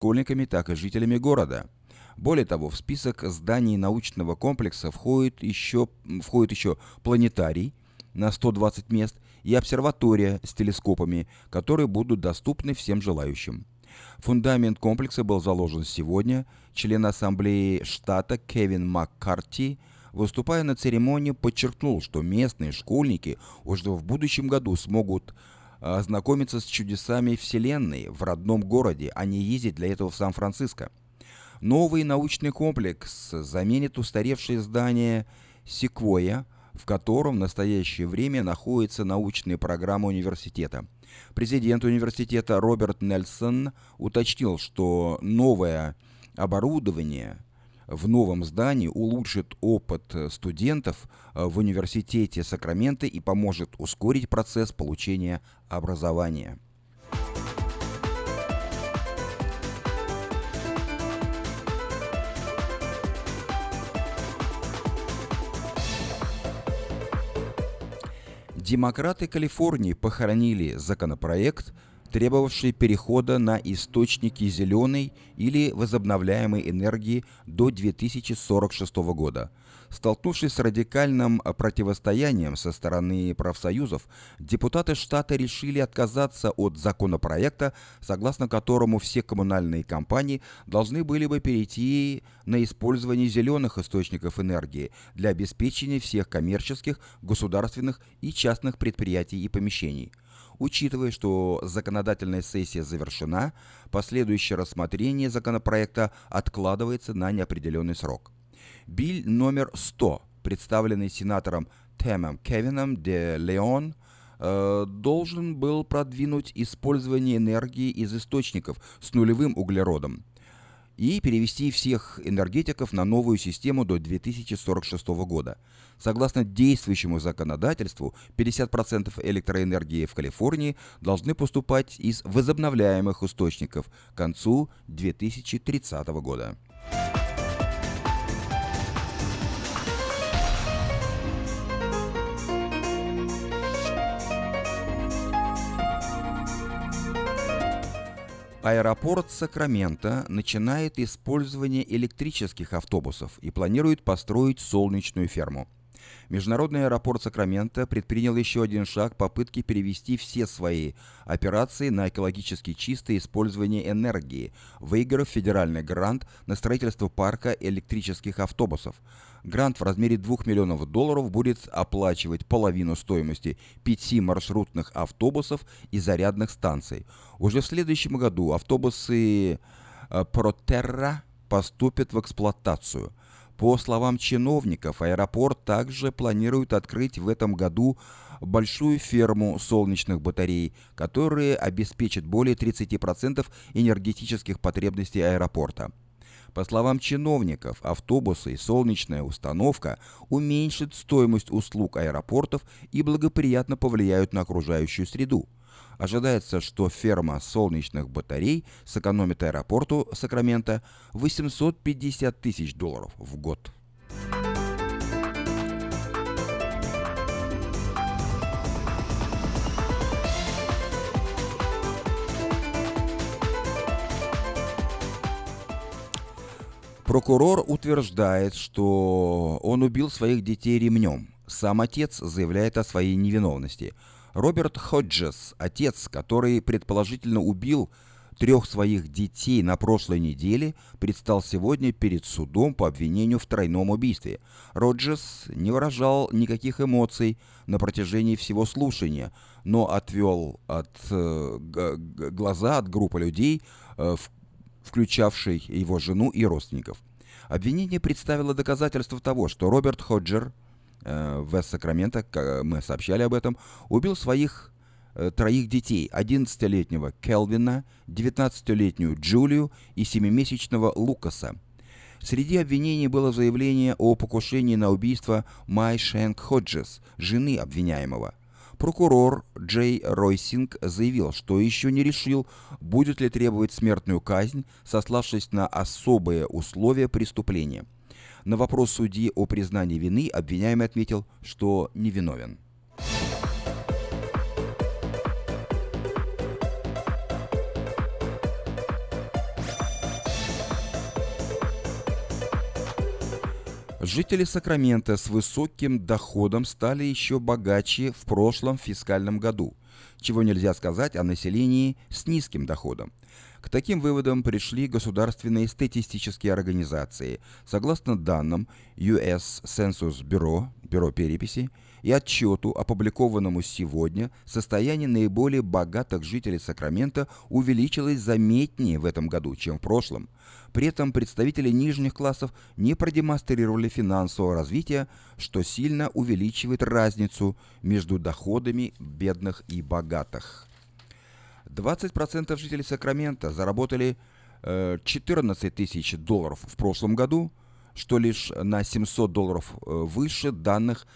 школьниками, так и жителями города. Более того, в список зданий научного комплекса входит еще, входит еще планетарий на 120 мест и обсерватория с телескопами, которые будут доступны всем желающим. Фундамент комплекса был заложен сегодня. Член Ассамблеи штата Кевин Маккарти, выступая на церемонии, подчеркнул, что местные школьники уже в будущем году смогут ознакомиться с чудесами Вселенной в родном городе, а не ездить для этого в Сан-Франциско. Новый научный комплекс заменит устаревшее здание «Секвоя», в котором в настоящее время находится научная программа университета. Президент университета Роберт Нельсон уточнил, что новое оборудование в новом здании улучшит опыт студентов в университете Сакраменто и поможет ускорить процесс получения образования. Демократы Калифорнии похоронили законопроект, требовавший перехода на источники зеленой или возобновляемой энергии до 2046 года. Столкнувшись с радикальным противостоянием со стороны профсоюзов, депутаты штата решили отказаться от законопроекта, согласно которому все коммунальные компании должны были бы перейти на использование зеленых источников энергии для обеспечения всех коммерческих, государственных и частных предприятий и помещений. Учитывая, что законодательная сессия завершена, последующее рассмотрение законопроекта откладывается на неопределенный срок. Биль номер 100, представленный сенатором Тэмом Кевином де Леон, э, должен был продвинуть использование энергии из источников с нулевым углеродом и перевести всех энергетиков на новую систему до 2046 года. Согласно действующему законодательству, 50% электроэнергии в Калифорнии должны поступать из возобновляемых источников к концу 2030 года. Аэропорт Сакрамента начинает использование электрических автобусов и планирует построить солнечную ферму. Международный аэропорт Сакрамента предпринял еще один шаг попытки перевести все свои операции на экологически чистое использование энергии, выиграв федеральный грант на строительство парка электрических автобусов. Грант в размере 2 миллионов долларов будет оплачивать половину стоимости пяти маршрутных автобусов и зарядных станций. Уже в следующем году автобусы Протерра поступят в эксплуатацию. По словам чиновников, аэропорт также планирует открыть в этом году большую ферму солнечных батарей, которые обеспечат более 30% энергетических потребностей аэропорта. По словам чиновников, автобусы и солнечная установка уменьшат стоимость услуг аэропортов и благоприятно повлияют на окружающую среду. Ожидается, что ферма солнечных батарей сэкономит аэропорту Сакрамента 850 тысяч долларов в год. Прокурор утверждает, что он убил своих детей ремнем. Сам отец заявляет о своей невиновности – Роберт Ходжес, отец, который предположительно убил трех своих детей на прошлой неделе, предстал сегодня перед судом по обвинению в тройном убийстве. Роджес не выражал никаких эмоций на протяжении всего слушания, но отвел от, э, глаза от группы людей, э, включавшей его жену и родственников. Обвинение представило доказательство того, что Роберт Ходжер – Э, в Сакраменто, мы сообщали об этом, убил своих э, троих детей, 11-летнего Келвина, 19-летнюю Джулию и 7-месячного Лукаса. Среди обвинений было заявление о покушении на убийство Май Шенк Ходжес, жены обвиняемого. Прокурор Джей Ройсинг заявил, что еще не решил, будет ли требовать смертную казнь, сославшись на особые условия преступления – на вопрос судьи о признании вины обвиняемый отметил, что невиновен. Жители Сакрамента с высоким доходом стали еще богаче в прошлом фискальном году, чего нельзя сказать о населении с низким доходом. К таким выводам пришли государственные статистические организации. Согласно данным US Census Bureau, Бюро переписи, и отчету, опубликованному сегодня, состояние наиболее богатых жителей Сакрамента увеличилось заметнее в этом году, чем в прошлом. При этом представители нижних классов не продемонстрировали финансового развития, что сильно увеличивает разницу между доходами бедных и богатых. 20% жителей Сакрамента заработали 14 э, тысяч долларов в прошлом году, что лишь на 700 долларов э, выше данных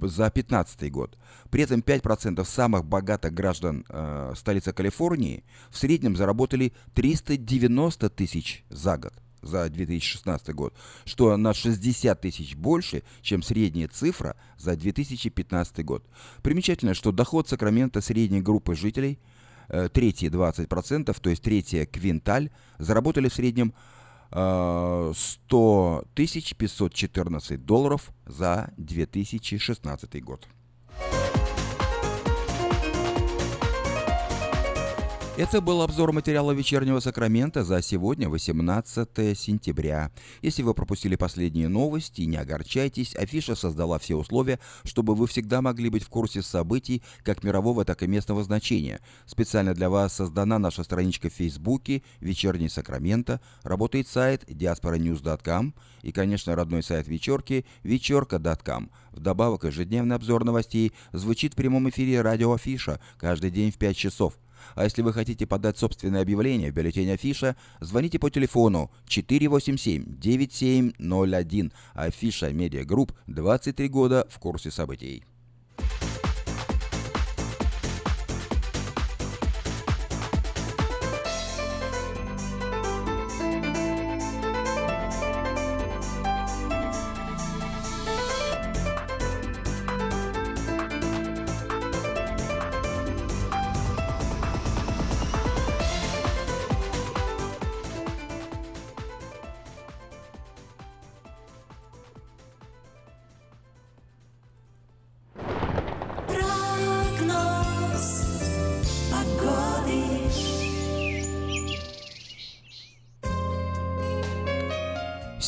за 2015 год. При этом 5% самых богатых граждан э, столицы Калифорнии в среднем заработали 390 тысяч за год за 2016 год, что на 60 тысяч больше, чем средняя цифра за 2015 год. Примечательно, что доход Сакрамента средней группы жителей – э, третьи 20%, то есть третья квинталь, заработали в среднем э, 100 514 долларов за 2016 год. Это был обзор материала «Вечернего Сакрамента» за сегодня, 18 сентября. Если вы пропустили последние новости, не огорчайтесь, афиша создала все условия, чтобы вы всегда могли быть в курсе событий как мирового, так и местного значения. Специально для вас создана наша страничка в Фейсбуке «Вечерний Сакраменто», работает сайт diasporanews.com и, конечно, родной сайт вечерки вечерка.com. Вдобавок, ежедневный обзор новостей звучит в прямом эфире радио Афиша каждый день в 5 часов. А если вы хотите подать собственное объявление в бюллетень Афиша, звоните по телефону 487-9701. Афиша Медиагрупп 23 года в курсе событий.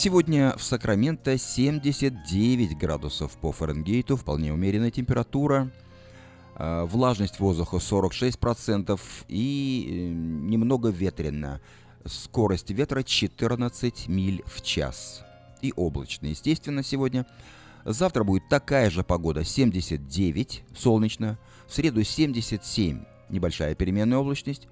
Сегодня в Сакраменто 79 градусов по Фаренгейту, вполне умеренная температура. А, влажность воздуха 46% и э, немного ветрено. Скорость ветра 14 миль в час. И облачно, естественно, сегодня. Завтра будет такая же погода, 79, солнечно. В среду 77, небольшая переменная облачность.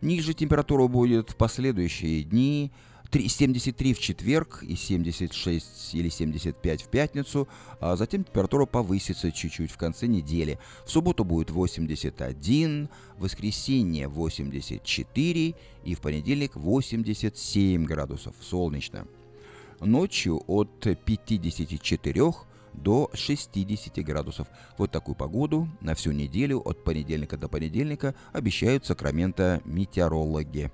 Ниже температура будет в последующие дни 73 в четверг и 76 или 75 в пятницу, а затем температура повысится чуть-чуть в конце недели. В субботу будет 81, в воскресенье 84 и в понедельник 87 градусов, солнечно. Ночью от 54 до 60 градусов. Вот такую погоду на всю неделю от понедельника до понедельника обещают Сакраменто метеорологи.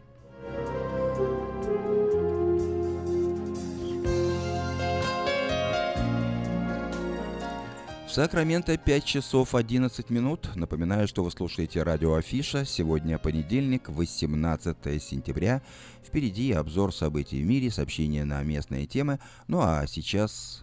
Сакраменто 5 часов 11 минут. Напоминаю, что вы слушаете радио Афиша. Сегодня понедельник, 18 сентября. Впереди обзор событий в мире, сообщения на местные темы. Ну а сейчас...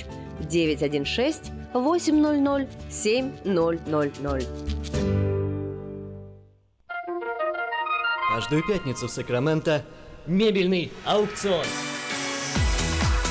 916 800 7000. Каждую пятницу в Сакраменто мебельный аукцион.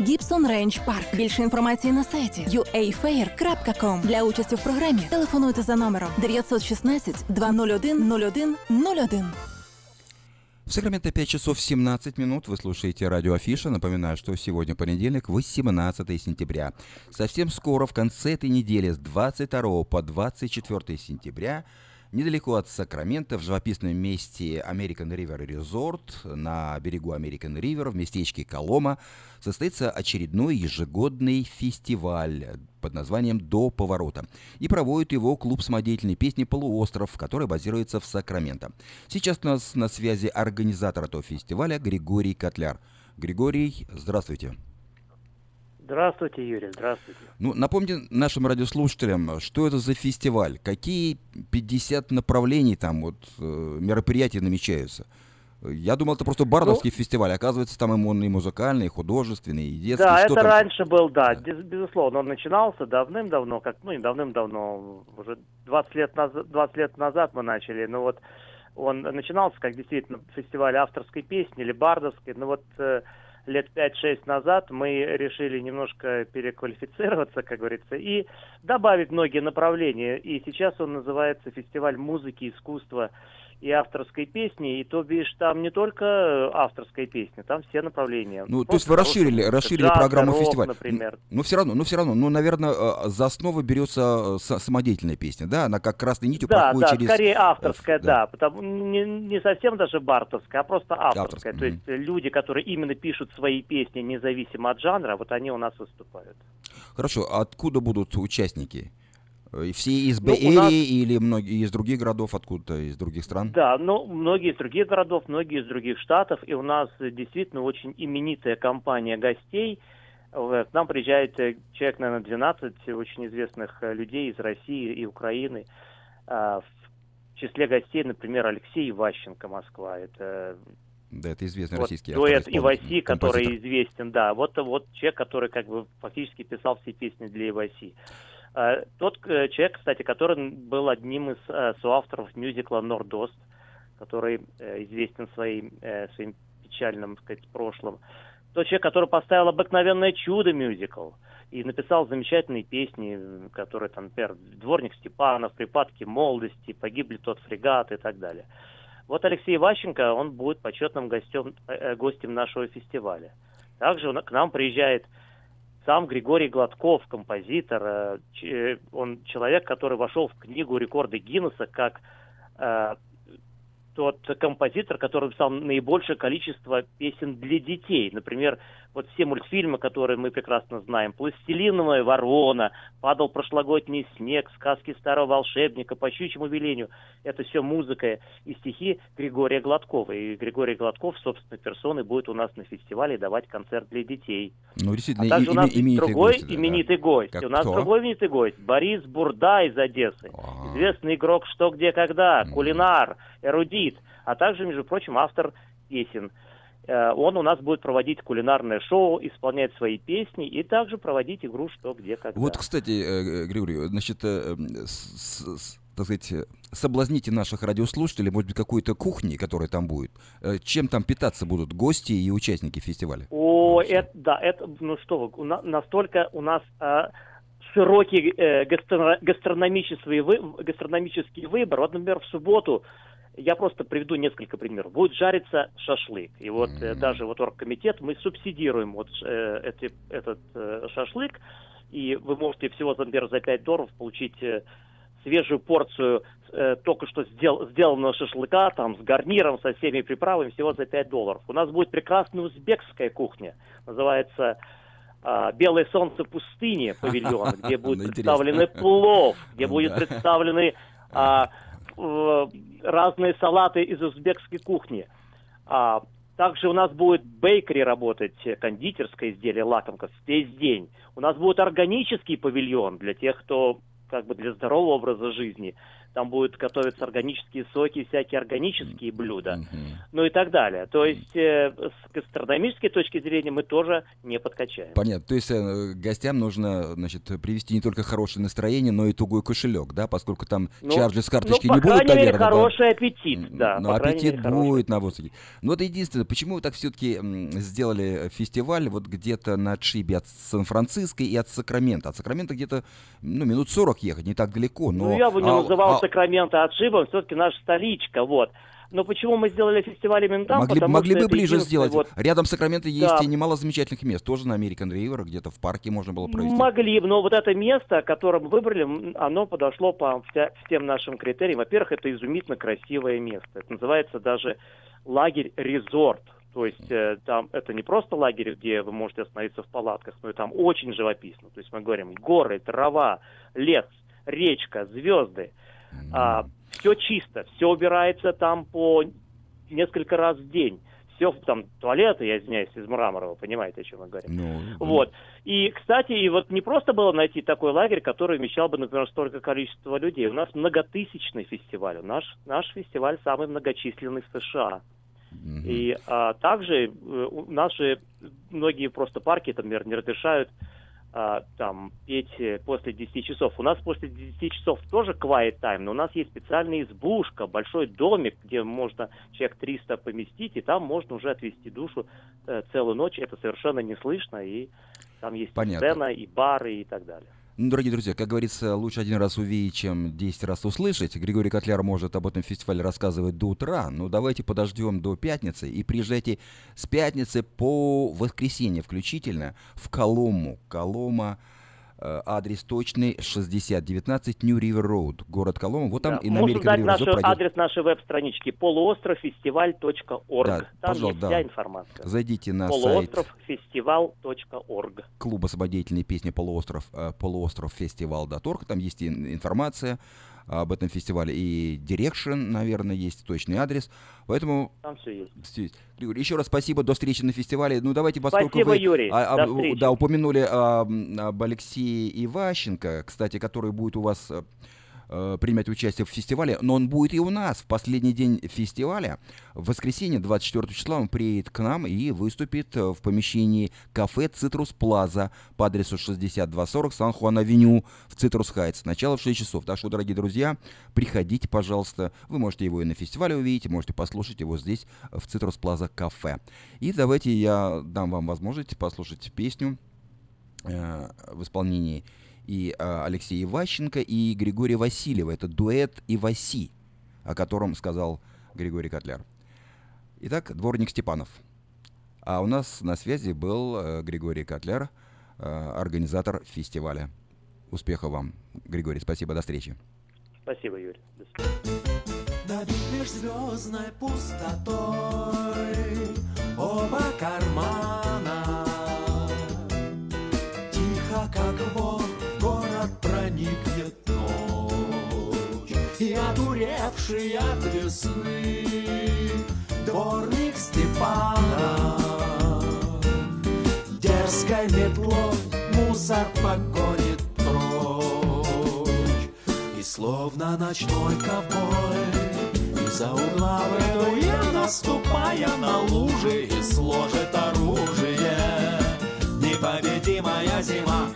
Гібсон Рейндж Парк. Більше інформації на сайті uafair.com. Для участі в програмі телефонуйте за номером 916 201 01 01. В Сакраменто 5 часов 17 минут. Вы слушаете радио Афиша. Напоминаю, что сегодня понедельник, 18 сентября. Совсем скоро, в конце этой недели, с 22 по 24 сентября, Недалеко от Сакрамента, в живописном месте American River Resort на берегу American River в местечке Колома состоится очередной ежегодный фестиваль под названием «До поворота». И проводит его клуб самодеятельной песни «Полуостров», который базируется в Сакраменто. Сейчас у нас на связи организатор этого фестиваля Григорий Котляр. Григорий, здравствуйте. Здравствуйте, Юрий, здравствуйте. Ну, напомните нашим радиослушателям, что это за фестиваль, какие 50 направлений там вот э, мероприятий намечаются. Я думал, это просто бардовский ну, фестиваль, оказывается, там он и музыкальный, и художественный, и детский. Да, что это там? раньше был, да, безусловно, он начинался давным-давно, как, ну, не давным-давно, уже 20 лет, назад, 20 лет назад мы начали, но вот он начинался как действительно фестиваль авторской песни или бардовской, но вот э, лет 5-6 назад мы решили немножко переквалифицироваться, как говорится, и добавить многие направления. И сейчас он называется «Фестиваль музыки, искусства и авторской песни, и то бишь там не только авторская песня, там все направления. Ну, то есть вы расширили, расширили программу рок, фестиваля. например. Ну, но все равно, ну, все равно, ну, наверное, э, за основу берется э, самодеятельная песня, да? Она как красной нитью да, проходит да, через... скорее авторская, да. да, потому не, не совсем даже бартовская, а просто авторская. Авторская, То есть люди, которые именно пишут свои песни независимо от жанра, вот они у нас выступают. Хорошо, а откуда будут участники? И Все из Ну, нас- или многие из других городов, откуда-то из других стран? Да, ну, многие из других городов, многие из других штатов, и у нас э, действительно очень именитая компания гостей. Э, К нам приезжает э, человек, наверное, 12 очень известных э, людей из России и Украины. А, В числе гостей, например, Алексей Иващенко, Москва. Это Да, это известный вот российский дуэт автор, Иваси, композитор. который известен, да. Вот, вот человек, который как бы фактически писал все песни для Иваси. Э, Тот э, человек, кстати, который был одним из э, соавторов мюзикла «Нордост», который известен своим, своим печальным, так сказать, прошлым. Тот человек, который поставил «Обыкновенное чудо» мюзикл и написал замечательные песни, которые там, например, «Дворник Степанов», «Припадки молодости», «Погибли тот фрегат» и так далее. Вот Алексей Ващенко, он будет почетным гостем, гостем нашего фестиваля. Также он- к нам приезжает сам Григорий Гладков, композитор. э, э, Он человек, который вошел в книгу рекорда Гиннесса как э, тот композитор, который написал наибольшее количество песен для детей. Например, вот все мультфильмы, которые мы прекрасно знаем. «Пластилиновая ворона», «Падал прошлогодний снег», «Сказки старого волшебника», «По щучьему велению». Это все музыка и стихи Григория Гладкова. И Григорий Гладков, собственной персоной, будет у нас на фестивале давать концерт для детей. Ну, действительно, А также и- у нас име- именитые другой гости, да, да. именитый гость. Как у нас кто? другой именитый гость. Борис Бурда из Одессы. Известный игрок «Что, где, когда», кулинар, эрудит, а также, между прочим, автор песен. Э, Он у нас будет проводить кулинарное шоу, исполнять свои песни и также проводить игру «Что, где, когда». Вот, кстати, э, э, Григорий, значит, с- с- так сказать, соблазните наших радиослушателей, может быть, какой-то кухней, которая там будет. Чем там питаться будут гости и участники фестиваля? О, это, да, это, ну что вы, у на- настолько у нас а, широкий э, гастро- гастрономический, вы- гастрономический выбор. Вот, например, в субботу, я просто приведу несколько примеров, будет жариться шашлык. И вот э, даже вот оргкомитет, мы субсидируем вот э, эти- этот э, шашлык, и вы можете всего, например, за 5 долларов получить э, свежую порцию э, только что сдел- сделанного шашлыка, там, с гарниром, со всеми приправами, всего за 5 долларов. У нас будет прекрасная узбекская кухня, называется а, «Белое солнце пустыни» павильон, где Ну, интересно. представлены плов, где Ну, будут да. представлены а, разные салаты из узбекской кухни. А, Также у нас будет бейкери работать, кондитерское изделие, лакомка весь день. У нас будет органический павильон для тех, кто как бы для здорового образа жизни там будут готовиться органические соки, всякие органические блюда, mm-hmm. ну и так далее. То есть э, с гастрономической точки зрения мы тоже не подкачаем. Понятно. То есть э, гостям нужно, значит, привести не только хорошее настроение, но и тугой кошелек, да, поскольку там ну, чарджи с карточки ну, не будут, наверное, мере, хороший да? аппетит, да. Ну, аппетит мере, будет на воздухе. Ну, это единственное, почему вы так все-таки сделали фестиваль вот где-то на отшибе от Сан-Франциско и от Сакрамента? От Сакрамента где-то, ну, минут 40 ехать, не так далеко, но... Ну, я бы не а, называл Сакраменто отшибом, все-таки наша столичка, вот. Но почему мы сделали фестиваль именно там? Могли, Потому могли бы ближе сделать. Вот... Рядом с Сакраменто есть да. и немало замечательных мест. Тоже на American River, где-то в парке можно было провести. Могли, но вот это место, которое мы выбрали, оно подошло по всем нашим критериям. Во-первых, это изумительно красивое место. Это называется даже лагерь-резорт. То есть э, там это не просто лагерь, где вы можете остановиться в палатках, но и там очень живописно. То есть мы говорим горы, трава, лес, речка, звезды. А, все чисто, все убирается там по несколько раз в день. Все там туалеты, я извиняюсь, из мрамора, вы понимаете, о чем я говорю. Ну, вот. И, кстати, и вот не просто было найти такой лагерь, который вмещал бы, например, столько количества людей. У нас многотысячный фестиваль. Наш, наш фестиваль самый многочисленный в США. И а, также э, у нас же многие просто парки, там, например, не разрешают а, там петь э, после 10 часов. У нас после 10 часов тоже quiet time, но у нас есть специальная избушка, большой домик, где можно человек 300 поместить, и там можно уже отвести душу э, целую ночь. Это совершенно не слышно, и там есть Понятно. сцена, и бары, и так далее. Ну, дорогие друзья, как говорится, лучше один раз увидеть, чем 10 раз услышать. Григорий Котляр может об этом фестивале рассказывать до утра. Но давайте подождем до пятницы и приезжайте с пятницы по воскресенье включительно в Колому. Колома адрес точный 6019 New River Road, город Колома. Вот там да. и на Можно дать наш адрес нашей веб-странички полуостровфестиваль.орг. Да, там пожалуйста, есть да. вся информация. Зайдите на полуостровфестиваль.орг. Клуба самодеятельной песни полуостров, э, полуостровфестивал.орг. Там есть информация об этом фестивале. И Direction, наверное, есть точный адрес. Поэтому... Там все есть. Григорий, еще раз спасибо, до встречи на фестивале. Ну, давайте, поскольку спасибо, вы Юрий. А, а, да, упомянули а, об Алексее Иващенко, кстати, который будет у вас э, участие в фестивале, но он будет и у нас в последний день фестиваля. В воскресенье, 24 числа, он приедет к нам и выступит э, в помещении кафе «Citrus Plaza» по адресу 6240 Сан-Хуан-Авеню в Citrus Heights. Начало в 6 часов. Так что, дорогие друзья, приходите, пожалуйста. Вы можете его и на фестивале увидеть, можете послушать его здесь, в Цитрус Плаза кафе. И давайте я дам вам возможность послушать песню э, в исполнении и э, Алексея Иващенко, и Григория Васильева. Это дуэт Иваси, о котором сказал Григорий Котляр. Итак, дворник Степанов. А у нас на связи был э, Григорий Котляр, э, организатор фестиваля. Успехов вам, Григорий. Спасибо, до встречи. Спасибо, Юрий. До Над межзвездной пустотой оба кармана И одуревший от весны дворник Степана. Дерзкой метлой мусор погонит прочь, И словно ночной ковбой из-за угла выдуя, наступая на лужи И сложит оружие. Непобедимая зима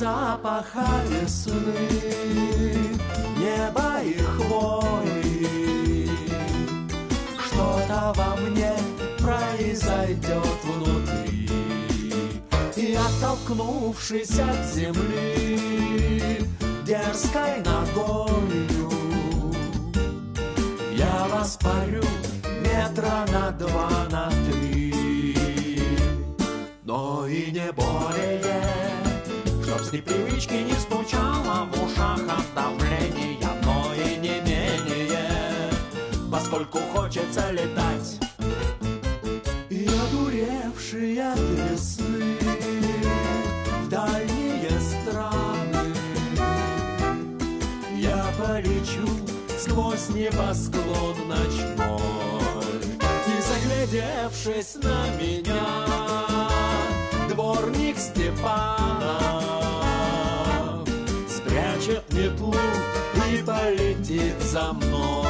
запаха весны Неба и хвои. Что-то во мне произойдет внутри. И оттолкнувшись от земли Дерзкой ногою Я воспарю метра на два, на три. Но и не более с непривычки не стучало в ушах от давления, но и не менее, поскольку хочется летать. И одуревшие от весны в дальние страны я полечу сквозь небосклон ночной. заглядевшись на меня, дворник Степанов за мной.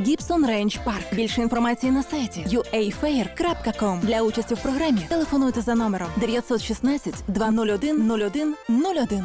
Гібсон Рейндж Парк. Більше інформації на сайті uafair.com. Для участі в програмі телефонуйте за номером 916 201 01 01.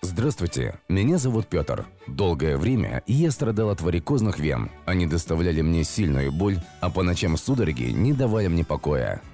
Здравствуйте, меня зовут Петр. Долгое время я страдал от варикозных вен. Они доставляли мне сильную боль, а по ночам судороги не давали мне покоя.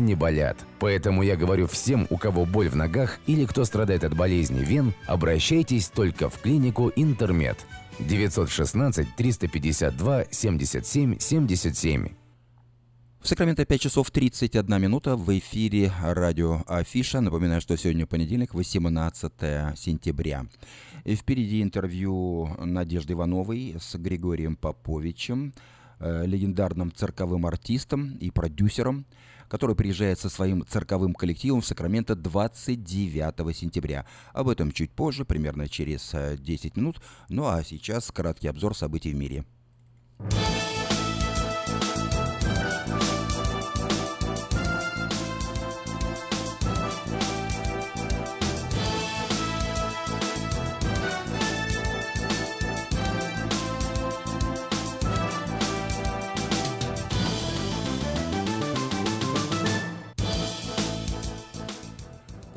не болят. Поэтому я говорю всем, у кого боль в ногах или кто страдает от болезни вен, обращайтесь только в клинику Интермед. 916 352 77 77. В Сакраменто 5 часов 31 минута в эфире радио Афиша. Напоминаю, что сегодня понедельник, 18 сентября. И впереди интервью Надежды Ивановой с Григорием Поповичем, э, легендарным цирковым артистом и продюсером, который приезжает со своим цирковым коллективом в Сакраменто 29 сентября. Об этом чуть позже, примерно через э, 10 минут. Ну а сейчас краткий обзор событий в мире.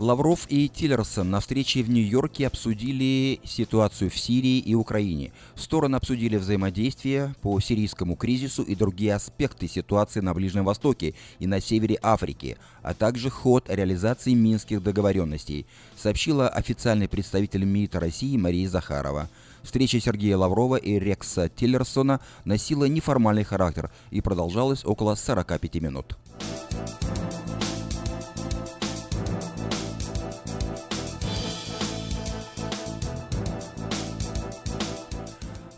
Лавров и Тиллерсон на встрече в Нью-Йорке обсудили ситуацию в Сирии и Украине. Стороны обсудили взаимодействие по сирийскому кризису и другие аспекты ситуации на Ближнем Востоке и на севере Африки, а также ход реализации минских договоренностей, сообщила официальный представитель МИД России Мария Захарова. Встреча Сергея Лаврова и Рекса Тиллерсона носила неформальный характер и продолжалась около 45 минут.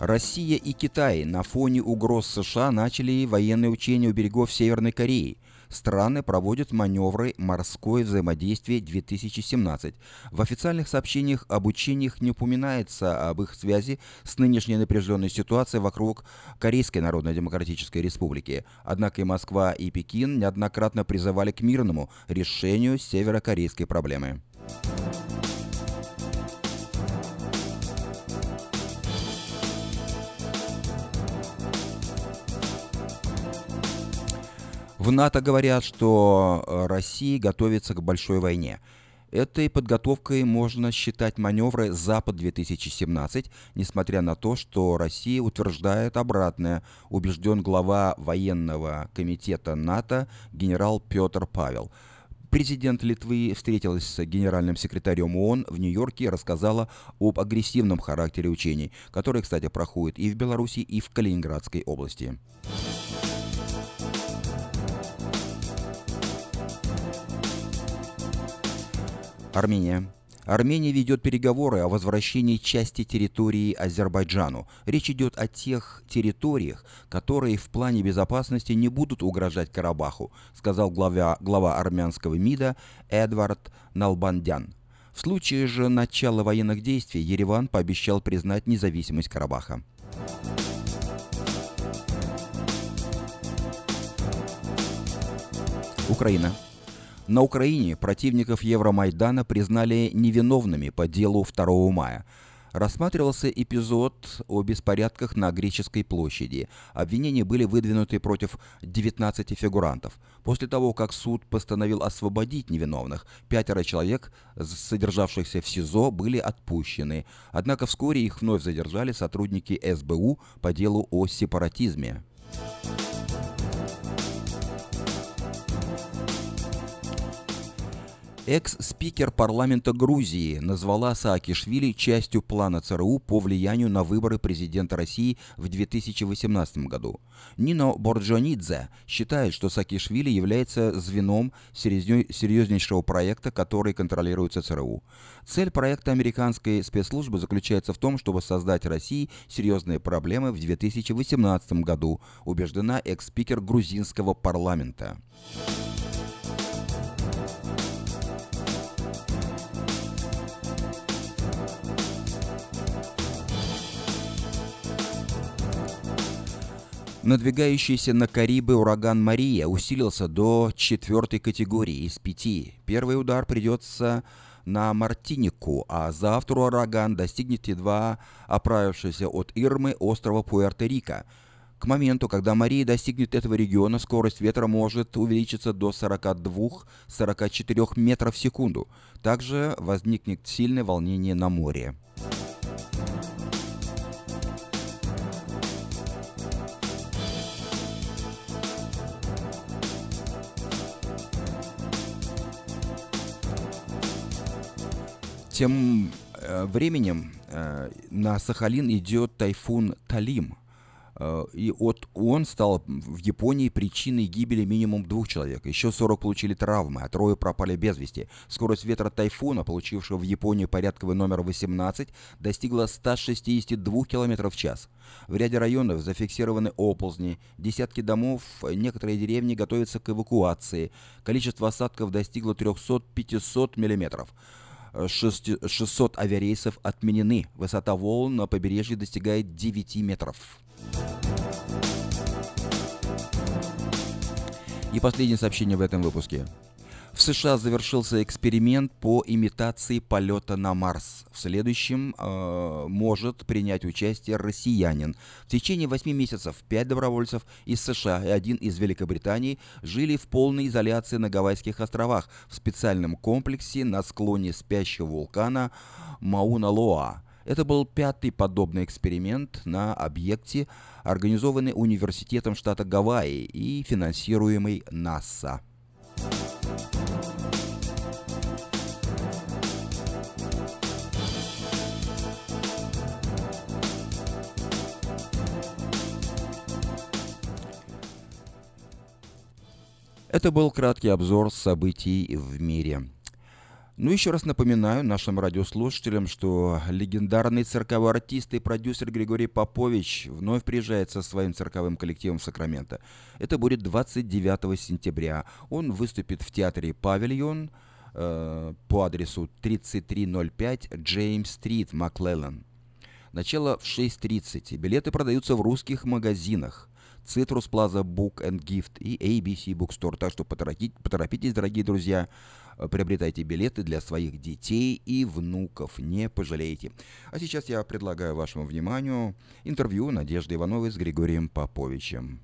Россия и Китай на фоне угроз США начали военные учения у берегов Северной Кореи. Страны проводят маневры «Морское взаимодействие-2017». В официальных сообщениях об учениях не упоминается об их связи с нынешней напряженной ситуацией вокруг Корейской Народно-Демократической Республики. Однако и Москва, и Пекин неоднократно призывали к мирному решению северокорейской проблемы. В НАТО говорят, что э, Россия готовится к большой войне. Этой подготовкой можно считать маневры «Запад-2017», несмотря на то, что Россия утверждает обратное, убежден глава военного комитета НАТО генерал Петр Павел. Президент Литвы встретилась с генеральным секретарем ООН в Нью-Йорке и рассказала об агрессивном характере учений, которые, кстати, проходят и в Беларуси, и в Калининградской области. Армения. Армения ведет переговоры о возвращении части территории Азербайджану. Речь идет о тех территориях, которые в плане безопасности не будут угрожать Карабаху, сказал глава, глава армянского МИДа Эдвард Налбандян. В случае же начала военных действий Ереван пообещал признать независимость Карабаха. Украина. На Украине противников Евромайдана признали невиновными по делу 2 мая. Рассматривался эпизод о беспорядках на Греческой площади. Обвинения были выдвинуты против 19 фигурантов. После того, как суд постановил освободить невиновных, пятеро человек, содержавшихся в СИЗО, были отпущены. Однако вскоре их вновь задержали сотрудники СБУ по делу о сепаратизме. Экс-спикер парламента Грузии назвала Саакишвили частью плана ЦРУ по влиянию на выборы президента России в 2018 году. Нино Борджонидзе считает, что Саакишвили является звеном серьезнейшего проекта, который контролируется ЦРУ. Цель проекта американской спецслужбы заключается в том, чтобы создать России серьезные проблемы в 2018 году, убеждена экс-спикер грузинского парламента. Надвигающийся на Карибы ураган Мария усилился до четвертой категории из пяти. Первый удар придется на Мартинику, а завтра ураган достигнет едва оправившегося от Ирмы острова Пуэрто-Рико. К моменту, когда Мария достигнет этого региона, скорость ветра может увеличиться до 42-44 метров в секунду. Также возникнет сильное волнение на море. Тем э, временем э, на Сахалин идет тайфун Талим. Э, и от он стал в Японии причиной гибели минимум двух человек. Еще 40 получили травмы, а трое пропали без вести. Скорость ветра тайфуна, получившего в Японии порядковый номер 18, достигла 162 км в час. В ряде районов зафиксированы оползни, десятки домов, некоторые деревни готовятся к эвакуации. Количество осадков достигло 300-500 миллиметров. 600 авиарейсов отменены. Высота волн на побережье достигает 9 метров. И последнее сообщение в этом выпуске. В США завершился эксперимент по имитации полета на Марс. В следующем э, может принять участие россиянин. В течение восьми месяцев пять добровольцев из США и один из Великобритании жили в полной изоляции на Гавайских островах в специальном комплексе на склоне спящего вулкана Мауна-Лоа. Это был пятый подобный эксперимент на объекте, организованный университетом штата Гавайи и финансируемый НАСА. Это был краткий обзор событий в мире. Ну, еще раз напоминаю нашим радиослушателям, что легендарный цирковой артист и продюсер Григорий Попович вновь приезжает со своим цирковым коллективом в Сакраменто. Это будет 29 сентября. Он выступит в театре «Павильон» э, по адресу 3305 Джеймс-стрит, Маклеллан. Начало в 6.30. Билеты продаются в русских магазинах. Citrus Plaza Book and Gift и ABC Bookstore. Так что поторопитесь, дорогие друзья, э, приобретайте билеты для своих детей и внуков, не пожалеете. А сейчас я предлагаю вашему вниманию интервью Надежды Ивановой с Григорием Поповичем.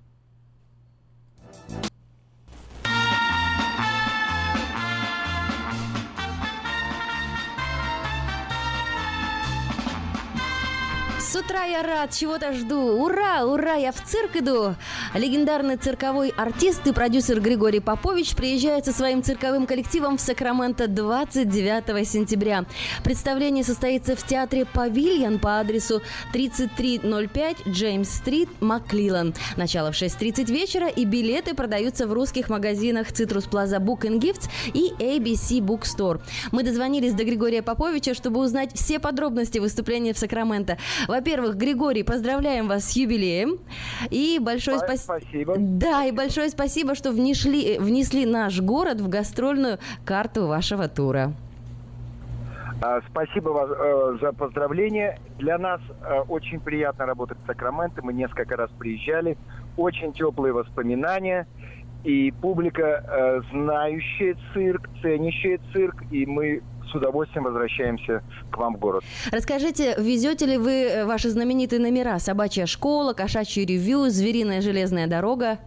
С утра я рад, чего-то жду. Ура, ура, я в цирк иду. Легендарный цирковой артист и продюсер Григорий Попович приезжает со своим цирковым коллективом в Сакраменто 29 сентября. Представление состоится в театре «Павильон» по адресу 3305 Джеймс-стрит, Маклилан. Начало в 6.30 вечера и билеты продаются в русских магазинах Citrus Plaza Book and Gifts и ABC Bookstore. Мы дозвонились до Григория Поповича, чтобы узнать все подробности выступления в Сакраменто. Во-первых, Григорий, поздравляем вас с юбилеем. И большое спасибо. Спасибо. Да, и большое спасибо, что внесли, внесли наш город в гастрольную карту вашего тура. А, Спасибо вас, э, за поздравления. Для нас э, очень приятно работать в Сакраменто. Мы несколько раз приезжали. Очень теплые воспоминания. И публика, э, знающая цирк, ценящая цирк. И мы с удовольствием возвращаемся к вам в город. Расскажите, везете ли вы э, ваши знаменитые номера? Собачья школа, кошачий ревью, звериная железная дорога?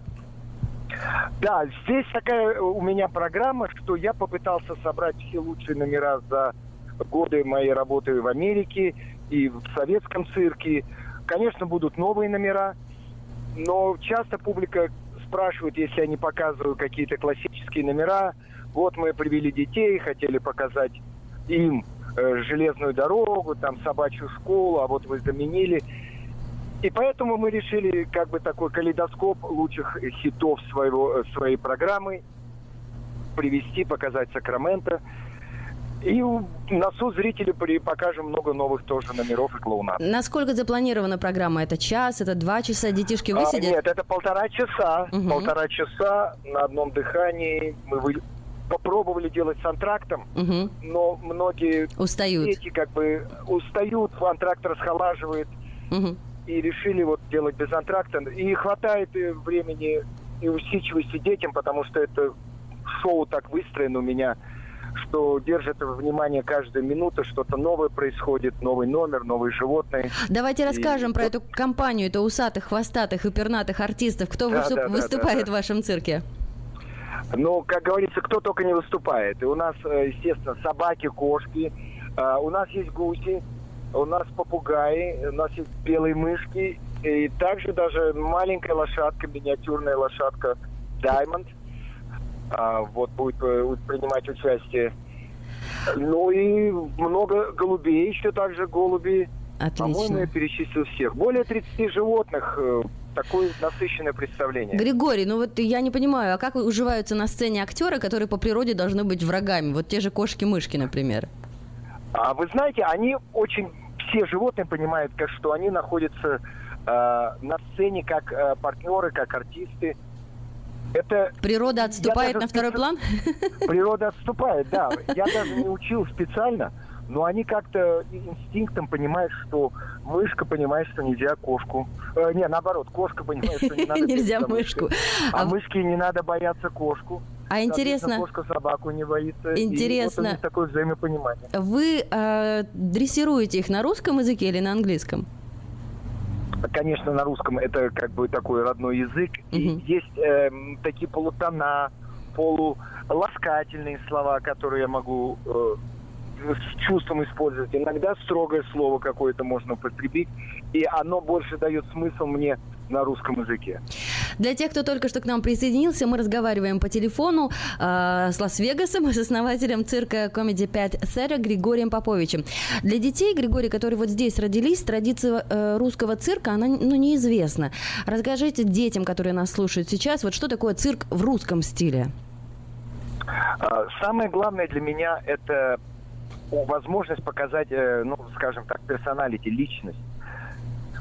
Да, здесь такая у меня программа, что я попытался собрать все лучшие номера за годы моей работы в Америке и в советском цирке. Конечно, будут новые номера, но часто публика спрашивает, если я не показываю какие-то классические номера. Вот мы привели детей, хотели показать им э, железную дорогу, там собачью школу, а вот вы заменили. И поэтому мы решили как бы такой калейдоскоп лучших хитов своего, э, своей программы привести, показать Сакраменто. И на суд зрителю при- покажем много новых тоже номеров и клоунат. Насколько запланирована программа? Это час, это два часа? Детишки А, высидят? нет, это полтора часа. Мгм. Полтора часа на одном дыхании. Мы вы- попробовали делать с антрактом, Мгм. но многие Устают. дети как бы устают, антракт расхолаживает. Мгм. И решили вот делать без антракта. И хватает времени и усидчивости детям, потому что это шоу так выстроено у меня, что держит внимание каждую минуту, что-то новое происходит, новый номер, новые животные. Давайте И расскажем про эту компанию, это усатых, хвостатых и пернатых артистов. Кто Да, выступ- да, да, выступает да, в вашем цирке? Ну, как говорится, кто только не выступает. И у нас, э, естественно, собаки, кошки, а, у нас есть гуси, у нас попугаи, у нас есть белые мышки, и также даже маленькая лошадка, миниатюрная лошадка Diamond, а, вот будет э, принимать участие. Ну и много голубей, еще также голуби. По-моему, Отлично. я перечислил всех. Более 30 животных. Такое насыщенное представление. Григорий, ну вот я не понимаю, а как уживаются на сцене актеры, которые по природе должны быть врагами? Вот те же кошки-мышки, например. А вы знаете, они очень все животные понимают, как что они находятся э, на сцене как э, партнеры, как артисты. Это Природа отступает даже на второй план? природа отступает, да. Я даже не учил специально, но они как-то инстинктом понимают, что мышка понимает, что нельзя кошку. Э, не, наоборот, кошка понимает, что не надо Нельзя мышку. А А мышке не надо бояться кошку. А интересно... кошка собаку не боится. Интересно. И вот такое взаимопонимание. Вы э, дрессируете их на русском языке или на английском? Конечно, на русском это как бы такой родной язык. И есть э, такие полутона, полуласкательные слова, которые я могу э, с чувством использовать. Иногда строгое слово какое-то можно употребить, и оно больше дает смысл мне на русском языке. Для тех, кто только что к нам присоединился, мы разговариваем по телефону э, с Лас-Вегасом, с основателем цирка Comedy 5 Theater Григорием Поповичем. Для детей, Григорий, которые вот здесь родились, традиция э, русского цирка, она ну, неизвестна. Расскажите детям, которые нас слушают сейчас, вот что такое цирк в русском стиле? А, Самое главное для меня это возможность показать, э, ну, скажем так, персоналити, личность.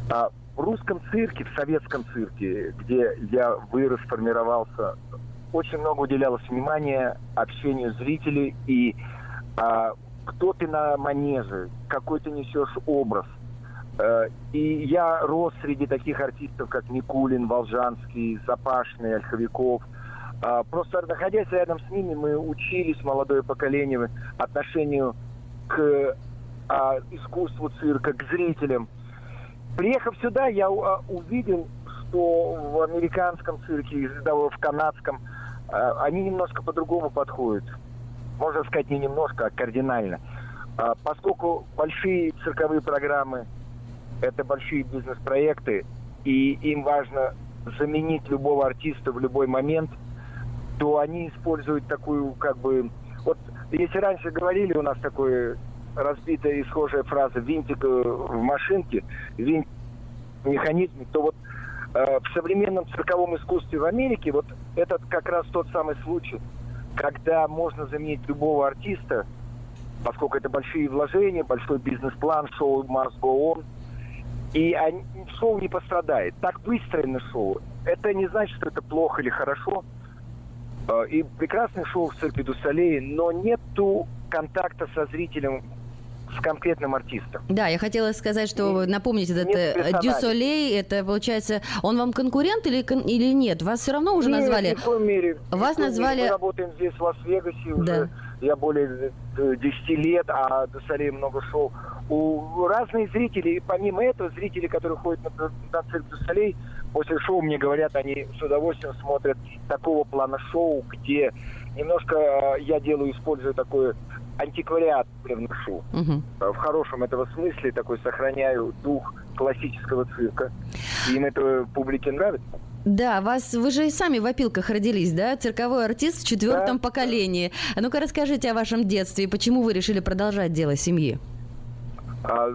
А В русском цирке, в советском цирке, где я вырос, формировался, очень много уделялось внимания общению зрителей и а, кто ты на манеже, какой ты несешь образ. Э, И я рос среди таких артистов, как Никулин, Волжанский, Запашный, Ольховиков. А, Просто находясь рядом с ними, мы учились, молодое поколение, отношению к а, искусству цирка, к зрителям. Приехав сюда, я а, увидел, что в американском цирке, даже в канадском, а, они немножко по-другому подходят. Можно сказать, не немножко, а кардинально. А, Поскольку большие цирковые программы – это большие бизнес-проекты, и им важно заменить любого артиста в любой момент, то они используют такую, как бы... Вот если раньше говорили, у нас такое разбитая и схожая фраза «винтик э, в машинке», «винтик в механизме», то вот э, в современном цирковом искусстве в Америке вот этот как раз тот самый случай, когда можно заменить любого артиста, поскольку это большие вложения, большой бизнес-план, шоу must go on, и они- шоу не пострадает. Так выстроено шоу. Это не значит, что это плохо или хорошо. Э, И прекрасное шоу в цирке Дусалей, но нету контакта со зрителем, с конкретным артистом. Да, я хотела сказать, что напомнить этот э, персоналей. Дю Солей, это получается, он вам конкурент или, или нет? Вас все равно уже Нет, назвали? ни в коем мере. Вас в коем мере. назвали- Мы работаем здесь, в Лас-Вегасе, уже Да. Я более э, 10 лет, а до Солей много шоу. У разные зрители, помимо этого, зрители, которые ходят на, на цирк до Солей, после шоу мне говорят, они с удовольствием смотрят такого плана шоу, где немножко э, я делаю, использую такой антиквариат привношу. Мгм. Э, В хорошем этого смысле такой сохраняю дух классического цирка. Им это публике нравится. Да, вас, вы же и сами в опилках родились, да? Цирковой артист в четвертом поколении. А ну-ка расскажите о вашем детстве и почему вы решили продолжать дело семьи? А,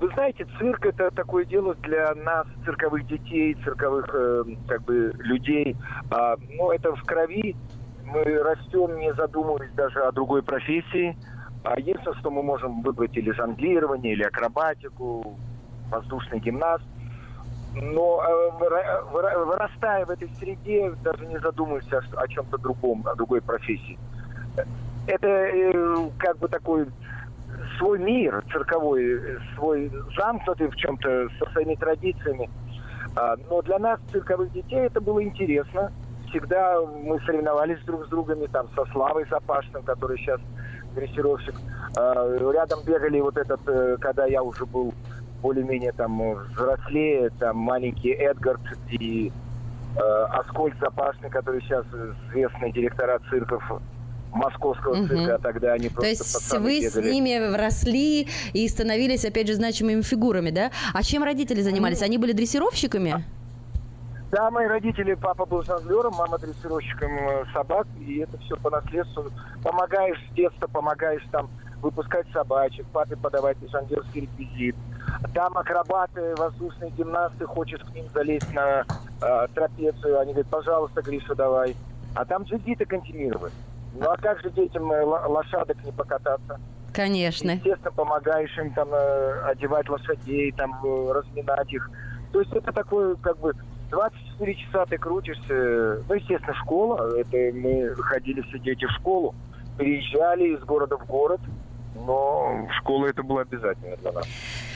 Вы знаете, цирк это такое дело для нас, цирковых детей, цирковых э, как бы людей. А, ну, это в крови. Мы растем, не задумываясь даже о другой профессии. А единственное, что мы можем выбрать или жонглирование, или акробатику, воздушный гимнаст. Но э, выра- выра- вырастая в этой среде, даже не задумываясь о, чем-то другом, о другой профессии. Это э, как бы такой свой мир цирковой, свой замкнутый в чем-то со своими традициями. А, Но для нас, цирковых детей, это было интересно. Всегда мы соревновались друг с другом, там, со Славой Запашным, который сейчас дрессировщик. А, Рядом бегали вот этот, э, когда я уже был более-менее там взрослее, там маленький Эдгард и э, Аскольд Запашный, который сейчас известный директора цирков московского Мгм. цирка, а тогда они То просто есть пацаны вы с бегали. ними росли и становились, опять же, значимыми фигурами, да? А чем родители занимались? Они были дрессировщиками? Да, мои родители, папа был жонглером, мама дрессировщиком э, собак, и это все по наследству. Помогаешь с детства, помогаешь там выпускать собачек, папе подавать жонглерский реквизит. Там акробаты, воздушные гимнасты, хочешь к ним залезть на э, трапецию, они говорят, пожалуйста, Гриша, давай. А там джигиты континировать. Ну а как же детям э, ло- лошадок не покататься? Конечно. Естественно, помогаешь им там э, одевать лошадей, там э, разминать их. То есть это такое, как бы, 24 часа ты крутишься. Ну, естественно, школа. Это мы ходили все дети в школу, переезжали из города в город. Но школа это было обязательно для нас.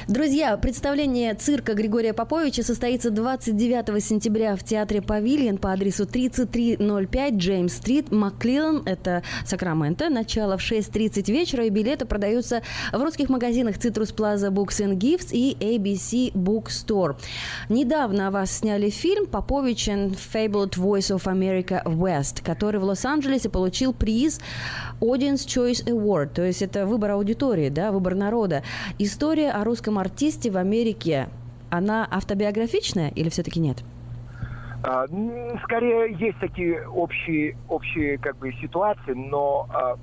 Друзья, представление цирка Григория Поповича состоится 29 сентября в театре Павильон по адресу 3305 Джеймс-стрит, Макклилан, это Сакраменто. Начало в 6.30 вечера, и билеты продаются в русских магазинах Citrus Plaza Books and Gifts и ABC Bookstore. Недавно о вас сняли фильм «Попович and Fabled Voice of America West», который в Лос-Анджелесе получил приз Audience Choice Award, то есть это выбор аудитории, да, выбор народа. История о русском артисте в Америке, она автобиографичная или все-таки нет? А, скорее, есть такие общие, общие как бы ситуации, но а,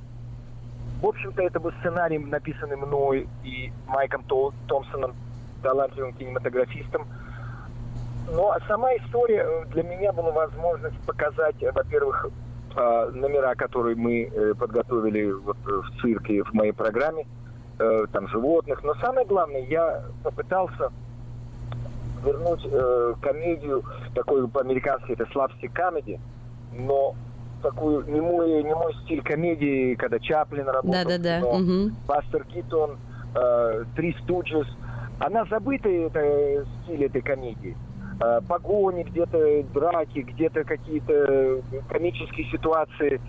в общем-то это был сценарий, написанный мной и Майком Томпсоном, талантливым кинематографистом. Но сама история э, для меня была возможность показать, во-первых, а, номера, которые мы э, подготовили вот в цирке, в моей программе, э, там животных. Но самое главное, я попытался вернуть э, комедию, такой по-американски это слабстик комедии, но такую не мой, не мой стиль комедии, когда Чаплин работал, да, да, да. Угу. Бастер Китон, э, Три Студжес. Она забыта, это стиль этой комедии. Э, погони, где-то драки, где-то какие-то комические ситуации.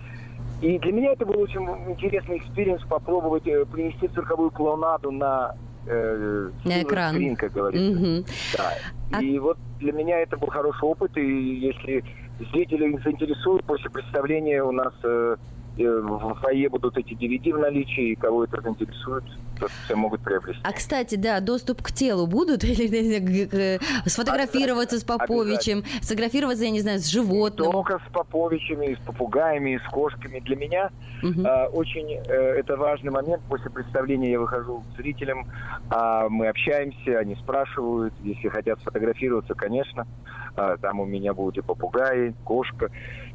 И для меня это был очень интересный experience попробовать э, принести цирковую клоунаду на, э, На экран. screen, как говорится. Мгм. Да. И вот для меня это был хороший опыт, и если зрители заинтересуют после представления у нас э, э, в фойе будут эти DVD в наличии, и кого это заинтересует, все могут приобрести. А, кстати, да, доступ к телу будут? Или сфотографироваться с Поповичем, сфотографироваться, я не знаю, с животным? Только с Поповичами, с попугаями, с кошками. Для меня э, очень э, это важный момент. После представления я выхожу к зрителям, а мы общаемся, они спрашивают, если хотят сфотографироваться, конечно. А, там у меня будут и попугаи, кошка,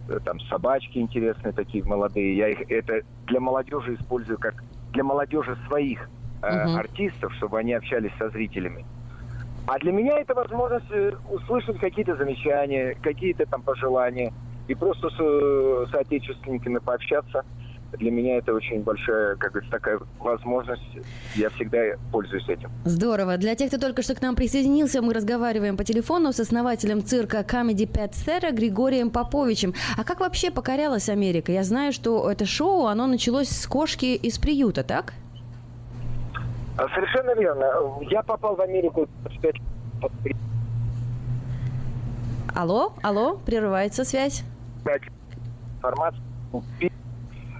э, там собачки интересные такие молодые. Я их это для молодежи использую как для молодежи своих э, Мгм. артистов, чтобы они общались со зрителями. А для меня это возможность э, услышать какие-то замечания, какие-то там пожелания и просто с э, соотечественниками пообщаться. Для меня это очень большая, как говорится, такая возможность. Я всегда пользуюсь этим. Здорово. Для тех, кто только что к нам присоединился, мы разговариваем по телефону с основателем цирка Comedy Pet Center Григорием Поповичем. А как вообще покорялась Америка? Я знаю, что это шоу, оно началось с кошки из приюта, так? А, Совершенно верно. Я попал в Америку 25 лет Алло, алло, прерывается связь. дать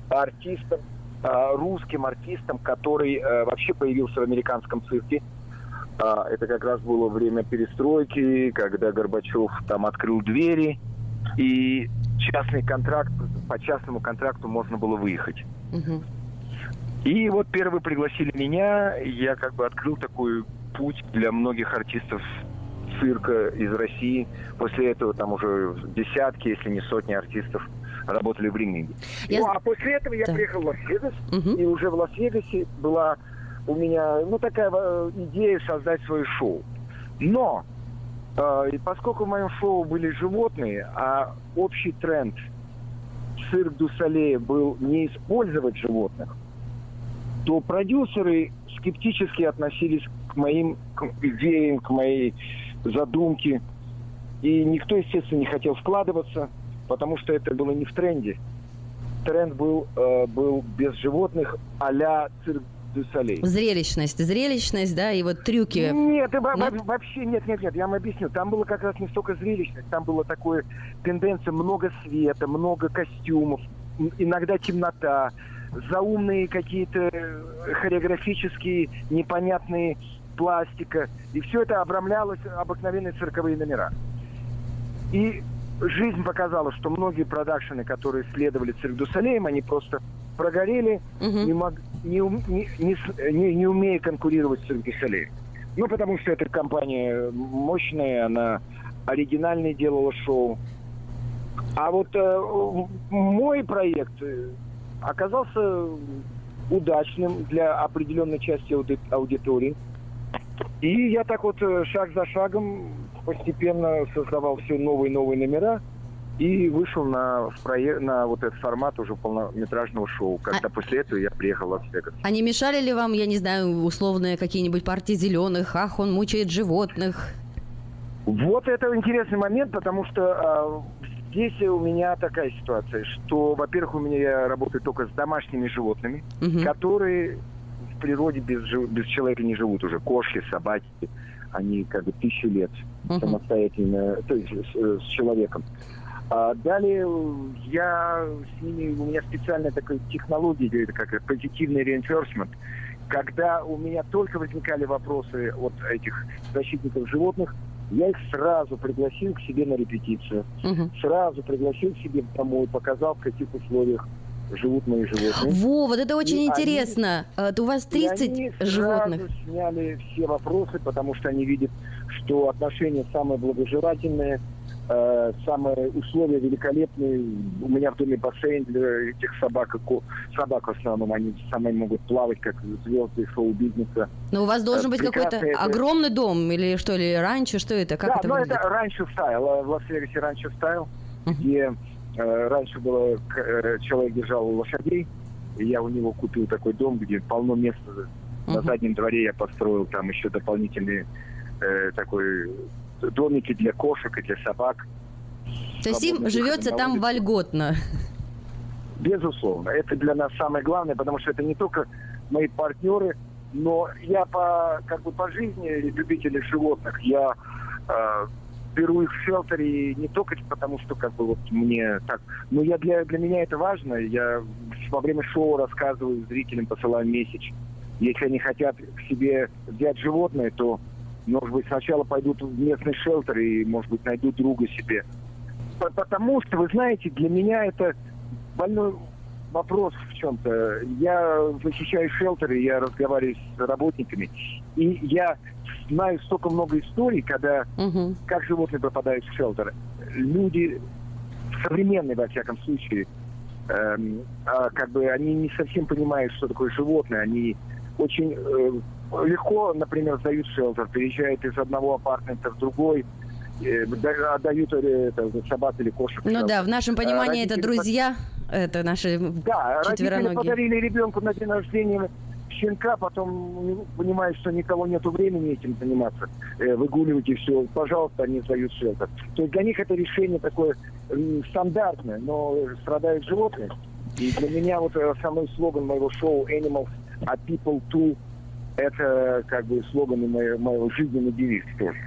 артистам, э, русским артистам, который э, вообще появился в американском цирке. А, Это как раз было время перестройки, когда Горбачев там открыл двери, и частный контракт, по частному контракту можно было выехать. И вот первые пригласили меня, я как бы открыл такой путь для многих артистов цирка из России. После этого там уже десятки, если не сотни артистов работали в ринге. Я- Ну, а после этого я Да. приехал в Лас-Вегас, и уже в Лас-Вегасе была у меня, ну, такая э, идея создать свое шоу. Но, э, и поскольку в моем шоу были животные, а общий тренд цирк Дусалея был не использовать животных, то продюсеры скептически относились к моим к идеям, к моей задумке. И никто, естественно, не хотел вкладываться, потому что это было не в тренде. Тренд был, э, был без животных а-ля цирк Солей. Зрелищность, зрелищность, да, и вот трюки. Нет, во- во- вообще нет, нет, нет, я вам объясню. Там было как раз не столько зрелищность, там было такое тенденция много света, много костюмов, иногда темнота, заумные какие-то э, хореографические непонятные пластика. И все это обрамлялось обыкновенные цирковые номера. И жизнь показала, что многие продакшены, которые следовали цирк ду Солеем, они просто прогорели, не, мог- не, не- не не- не умея конкурировать с цирк ду Солеем. Ну, потому что эта компания мощная, она оригинальное делала шоу. А вот э, мой проект э, оказался удачным для определенной части ауди- аудитории. И я так вот э, шаг за шагом постепенно создавал все новые и новые номера. И вышел на, на вот этот формат уже полнометражного шоу. Когда а... после этого я приехал в Лас-Вегас. А не мешали ли вам, я не знаю, условные какие-нибудь партии зеленых? Ах, он мучает животных. Вот это интересный момент, потому что а, здесь у меня такая ситуация, что, во-первых, у меня я работаю только с домашними животными, угу. которые в природе без, без человека не живут уже. Кошки, собаки, они как бы тысячу лет угу. самостоятельно, то есть с, с человеком. А далее я с ними, у меня специальная такая технология, это как позитивный reinforcement, когда у меня только возникали вопросы от этих защитников животных, я их сразу пригласил к себе на репетицию. Угу. Сразу пригласил к себе домой, показал, в каких условиях живут мои животные. Во, вот это очень и интересно. Они, У вас 30 и они животных. Сразу сняли все вопросы, потому что они видят, что отношения самые благожелательные – Э, самые условия великолепные. У меня в доме бассейн для этих собак. Собак в основном, они сами могут плавать, как звезды шоу-бизнеса. Но у вас должен быть какой-то это... огромный дом или что, или ранчо, что это? Как да, это ну это ranch style, в Лас-Вегасе ranch style, где э, раньше было, э, человек держал лошадей, и я у него купил такой дом, где полно места. Uh-huh. На заднем дворе я построил там еще дополнительный э, такой домики для кошек и для собак. То есть им живется там вольготно? Безусловно. Это для нас самое главное, потому что это не только мои партнеры, но я по, как бы по жизни любитель животных, я э, беру их в шелтере не только потому, что как бы вот мне так, но я для, для меня это важно. Я во время шоу рассказываю зрителям, посылаю месяч. Если они хотят к себе взять животное, то может быть, сначала пойдут в местный шелтер и, может быть, найдут друга себе. Потому что, вы знаете, для меня это больной вопрос в чем-то. Я защищаю шелтеры, я разговариваю с работниками, и я знаю столько много историй, когда угу. как животные попадают в шелтер. Люди современные, во всяком случае, эм, а как бы они не совсем понимают, что такое животное. Они очень э, легко, например, сдают шелтер, переезжают из одного апартамента в другой, э, отдают э, это, собак или кошек. Ну да, в нашем а понимании родители это друзья, это наши Да, родители подарили ребенку на день рождения щенка, потом понимают, что никого нету времени этим заниматься, э, выгуливать и все, пожалуйста, они сдают шелтер. То есть для них это решение такое стандартное, но страдают животные. И для меня вот основной слоган моего шоу Animals are people too это как бы слоган моего, моего жизненного девиз тоже.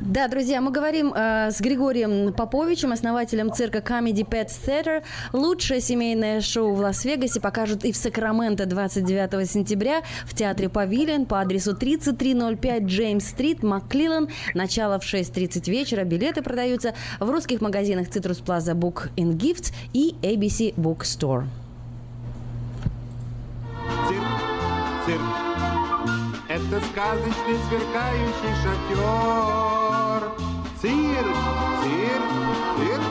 Да, друзья, мы говорим э, с Григорием Поповичем, основателем цирка Comedy Pet Theater. Лучшее семейное шоу в Лас-Вегасе покажут и в Сакраменто 29 сентября в театре Павилион по адресу 3305 Джеймс-стрит, Макклилан. Начало в 6.30 вечера. Билеты продаются в русских магазинах Citrus Plaza Book and Gifts и ABC Bookstore. Цирк, цирк. Это сказочный сверкающий шатер. Цирк, цирк, цирк.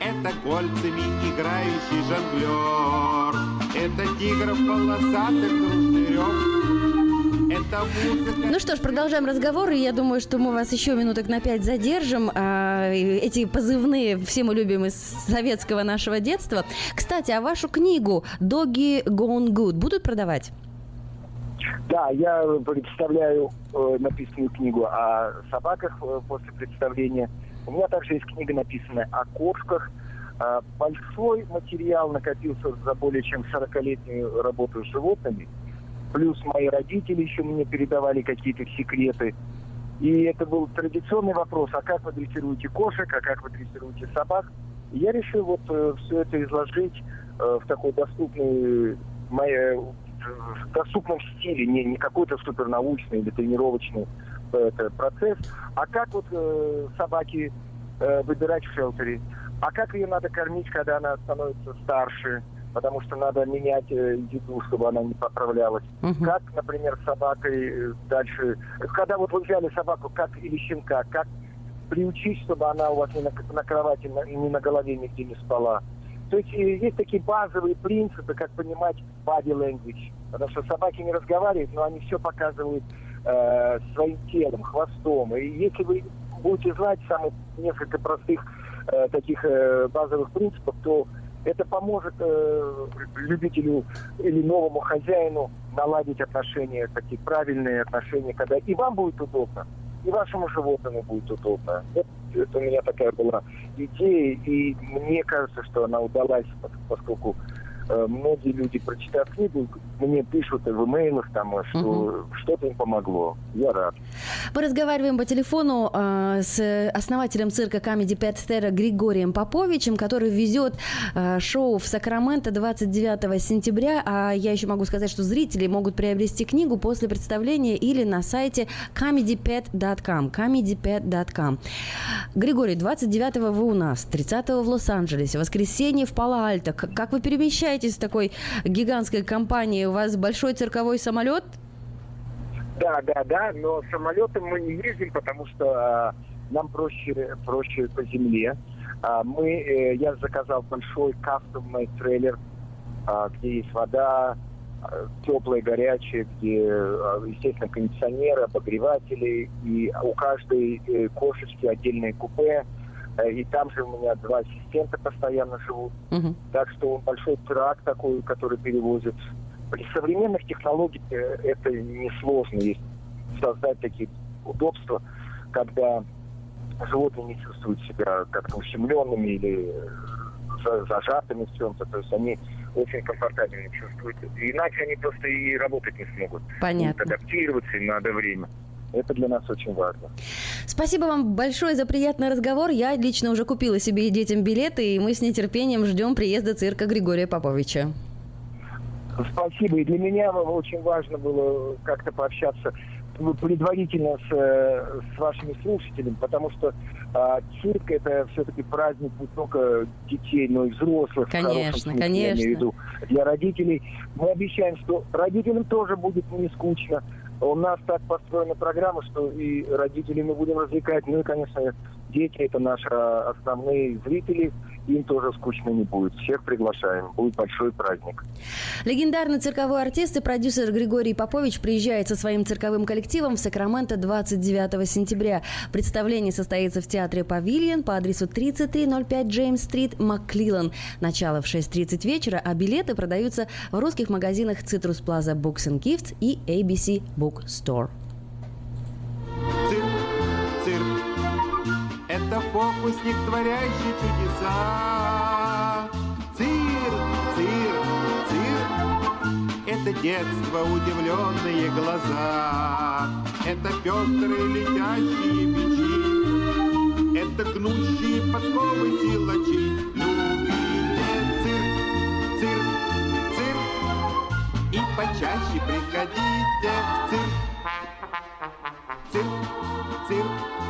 Это кольцами играющий жонглер. Это тигров полосатых дружный ну что ж, продолжаем разговор, и я думаю, что мы вас еще минуток на пять задержим. А, эти позывные все мы любим из советского нашего детства. Кстати, а вашу книгу «Doggy Gone Good» будут продавать? Да, я представляю э, написанную книгу о собаках э, после представления. У меня также есть книга, написанная о кошках. Э, большой материал накопился за более чем 40-летнюю работу с животными. Плюс мои родители еще мне передавали какие-то секреты. И это был традиционный вопрос, а как вы дрессируете кошек, а как вы дрессируете собак. И я решил вот э, все это изложить э, в такой доступной моей в доступном стиле, не, не какой-то супернаучный или тренировочный э, это, процесс, а как вот э, собаки э, выбирать в шелтере, а как ее надо кормить, когда она становится старше, потому что надо менять э, еду, чтобы она не поправлялась. Uh-huh. Как, например, с собакой э, дальше, когда вот вы взяли собаку, как или щенка, как приучить, чтобы она у вас не на, на кровати, на, не на голове нигде не спала. То есть э, есть такие базовые принципы, как понимать body language. Потому что собаки не разговаривают, но они все показывают э, своим телом, хвостом. И если вы будете знать самых несколько простых э, таких э, базовых принципов, то это поможет э, любителю или новому хозяину наладить отношения, такие правильные отношения, когда и вам будет удобно, и вашему животному будет удобно. Это, это у меня такая была идея, и мне кажется, что она удалась, поскольку многие люди, прочитав книгу, мне пишут в имейлах, там, что угу. что-то им помогло. Я рад. Мы разговариваем по телефону э, с основателем цирка Comedy Pet Terra Григорием Поповичем, который везет э, шоу в Сакраменто 29 сентября. А я еще могу сказать, что зрители могут приобрести книгу после представления или на сайте comedypet.com. comedypet.com. Григорий, 29 вы у нас, 30 в Лос-Анджелесе, воскресенье в Пало-Альто. Как вы перемещаетесь в такой гигантской компании? У вас большой цирковой самолет? Да, да, да, но самолетом мы не ездим, потому что а, нам проще, проще по земле. А, мы, э, я заказал большой кастомный трейлер, а, где есть вода, теплая, горячая, где, естественно, кондиционеры, обогреватели, и у каждой э, кошечки отдельное купе. Э, и там же у меня два ассистента постоянно живут. Угу. Так что он большой трак такой, который перевозит при современных технологиях э, это несложно есть создать такие удобства, когда животные не чувствуют себя как-то ущемленными или э, зажатыми в чем-то. То есть они очень комфортабельно чувствуют. Иначе они просто и работать не смогут. Понятно. Будут адаптироваться, им надо время. Это для нас очень важно. Спасибо вам большое за приятный разговор. Я лично уже купила себе и детям билеты, и мы с нетерпением ждем приезда цирка Григория Поповича. Спасибо. И для меня очень важно было как-то пообщаться предварительно с, э, с вашими слушателями, потому что а, цирк это все-таки праздник не только детей, но и взрослых. Конечно, конечно. Я имею в виду, для родителей. Мы обещаем, что родителям тоже будет не скучно. У нас так построена программа, что и родителей мы будем развлекать, ну и, конечно, дети это наши основные зрители – им тоже скучно не будет. Всех приглашаем. Будет большой праздник. Легендарный цирковой артист и продюсер Григорий Попович приезжает со своим цирковым коллективом в Сакраменто 29 сентября. Представление состоится в театре «Павильон» по адресу 3305 Джеймс-стрит, Макклилан. Начало в 6.30 вечера, а билеты продаются в русских магазинах «Citrus Plaza Books and Gifts» и ABC Book Store. Фокусник, творящий чудеса. Цирк, цирк, цирк. Это детство, удивленные глаза. Это пестрые летящие мячи. Это гнущие подковы силачи. Любите цирк, цирк, цирк. И почаще приходите в. Цирк, цирк, цирк